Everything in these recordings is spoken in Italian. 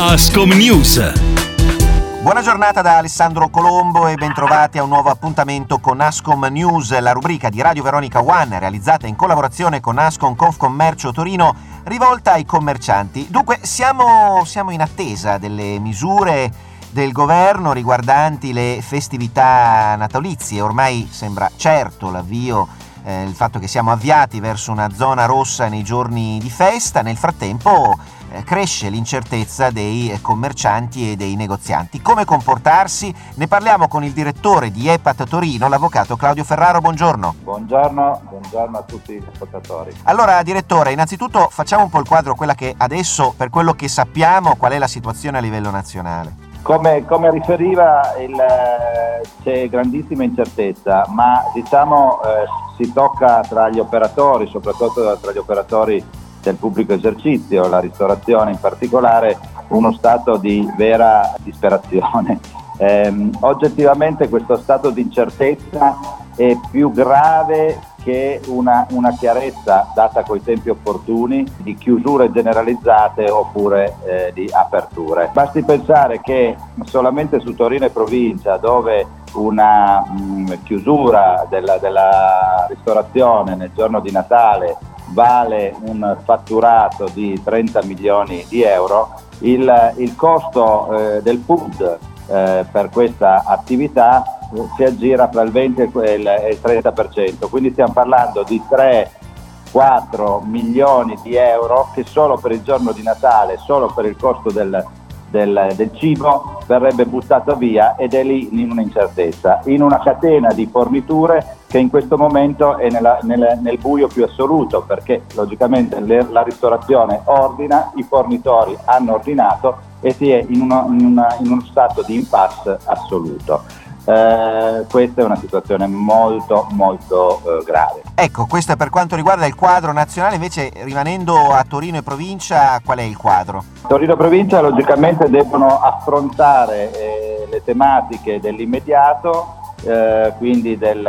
Ascom News. Buona giornata da Alessandro Colombo e bentrovati a un nuovo appuntamento con Ascom News, la rubrica di Radio Veronica One realizzata in collaborazione con Ascom Confcommercio Torino rivolta ai commercianti. Dunque siamo, siamo in attesa delle misure del governo riguardanti le festività natalizie. Ormai sembra certo l'avvio eh, il fatto che siamo avviati verso una zona rossa nei giorni di festa, nel frattempo cresce l'incertezza dei eh, commercianti e dei negozianti. Come comportarsi? Ne parliamo con il direttore di EPAT Torino, l'avvocato Claudio Ferraro. Buongiorno. Buongiorno, buongiorno a tutti gli ascoltatori. Allora, direttore, innanzitutto facciamo un po' il quadro, quella che adesso, per quello che sappiamo, qual è la situazione a livello nazionale. Come, come riferiva, il, c'è grandissima incertezza, ma diciamo eh, si tocca tra gli operatori, soprattutto tra gli operatori del pubblico esercizio, la ristorazione in particolare, uno stato di vera disperazione. Eh, oggettivamente questo stato di incertezza è più grave che una, una, chiarezza data coi tempi opportuni di chiusure generalizzate oppure eh, di aperture. Basti pensare che solamente su Torino e provincia dove una mh, mm, chiusura della, della ristorazione nel giorno di Natale vale un fatturato di 30 milioni di euro, il, il costo eh, del food eh, per questa attività si aggira tra il 20 e il 30%, quindi stiamo parlando di 3-4 milioni di euro che solo per il giorno di Natale, solo per il costo del, del, del, cibo verrebbe buttato via ed è lì in un'incertezza, in una catena di forniture che in questo momento è nella, nel, nel, buio più assoluto perché logicamente le, la ristorazione ordina, i fornitori hanno ordinato e si è in, uno, in, una, in uno stato di impasse assoluto. Eh, questa è una situazione molto molto eh, grave. Ecco, questo per quanto riguarda il quadro nazionale, invece rimanendo a Torino e provincia, qual è il quadro? Torino e provincia logicamente devono affrontare eh, le tematiche dell'immediato, eh, quindi del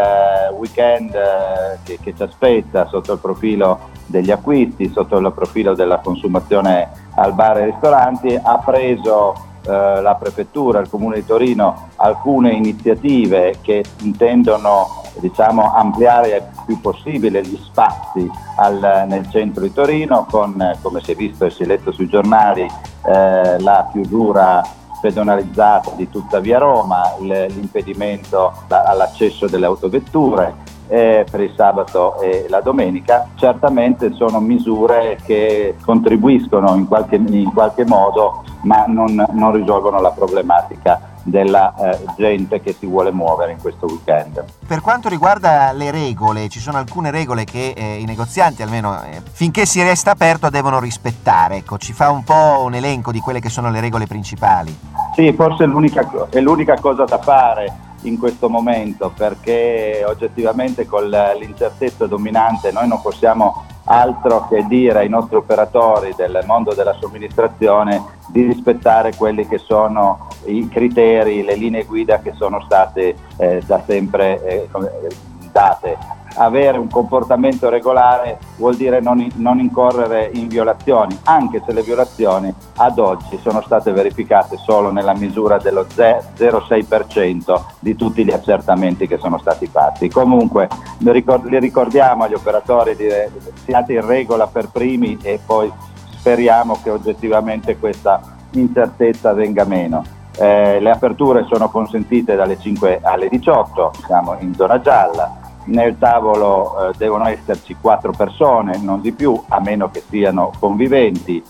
weekend eh, che, che ci aspetta sotto il profilo degli acquisti, sotto il profilo della consumazione al bar e ristoranti, ha preso eh, la Prefettura, il Comune di Torino alcune iniziative che intendono diciamo, ampliare il più possibile gli spazi al, nel centro di Torino con, come si è visto e si è letto sui giornali, eh, la chiusura pedonalizzata di tutta via Roma, l'impedimento all'accesso delle autovetture, eh, per il sabato e la domenica, certamente sono misure che contribuiscono in qualche, in qualche modo ma non, non, risolvono la problematica della eh, gente che si vuole muovere in questo weekend. Per quanto riguarda le regole, ci sono alcune regole che eh, i negozianti, almeno eh, finché si resta aperto, devono rispettare. Ecco, ci fa un po' un elenco di quelle che sono le regole principali. Sì, forse è l'unica, è l'unica cosa da fare in questo momento perché oggettivamente con l'incertezza dominante noi non possiamo altro che dire ai nostri operatori del mondo della somministrazione di rispettare quelli che sono i criteri, le linee guida che sono state eh, da sempre eh, date avere un comportamento regolare vuol dire non, non, incorrere in violazioni, anche se le violazioni ad oggi sono state verificate solo nella misura dello 0,6% di tutti gli accertamenti che sono stati fatti. Comunque li ricordiamo agli operatori di siate in regola per primi e poi speriamo che oggettivamente questa incertezza venga meno. Eh, le aperture sono consentite dalle 5 alle 18, siamo in zona gialla, nel tavolo eh, devono esserci quattro persone, non di più, a meno che siano conviventi.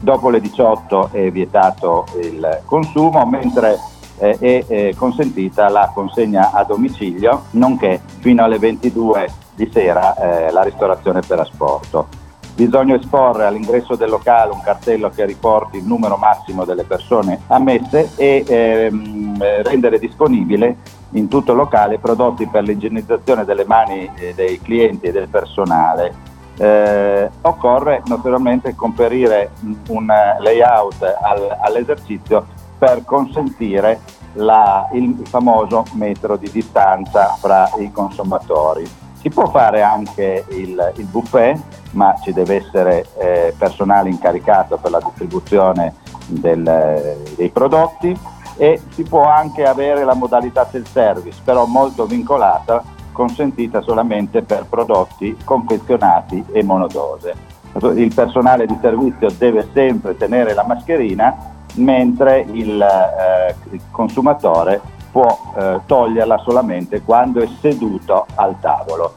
Dopo le 18 è vietato il consumo, mentre eh, è, è consentita la consegna a domicilio, nonché fino alle 22 di sera eh, la ristorazione per asporto. Bisogna esporre all'ingresso del locale un cartello che riporti il numero massimo delle persone ammesse e ehm, rendere disponibile in tutto il locale prodotti per l'igienizzazione delle mani eh, dei clienti e del personale. Eh, occorre naturalmente conferire un layout al, all'esercizio per consentire la, il famoso metro di distanza fra i consumatori. Si può fare anche il, il buffet, ma ci deve essere eh, personale incaricato per la distribuzione del, dei prodotti e si può anche avere la modalità self-service, però molto vincolata, consentita solamente per prodotti confezionati e monodose. Il personale di servizio deve sempre tenere la mascherina, mentre il, eh, il consumatore può eh, toglierla solamente quando è seduto al tavolo.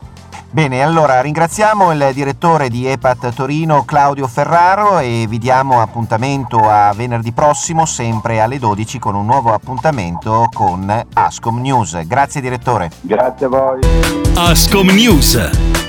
Bene, allora ringraziamo il direttore di EPAT Torino Claudio Ferraro e vi diamo appuntamento a venerdì prossimo sempre alle 12 con un nuovo appuntamento con Ascom News. Grazie direttore. Grazie a voi. Ascom News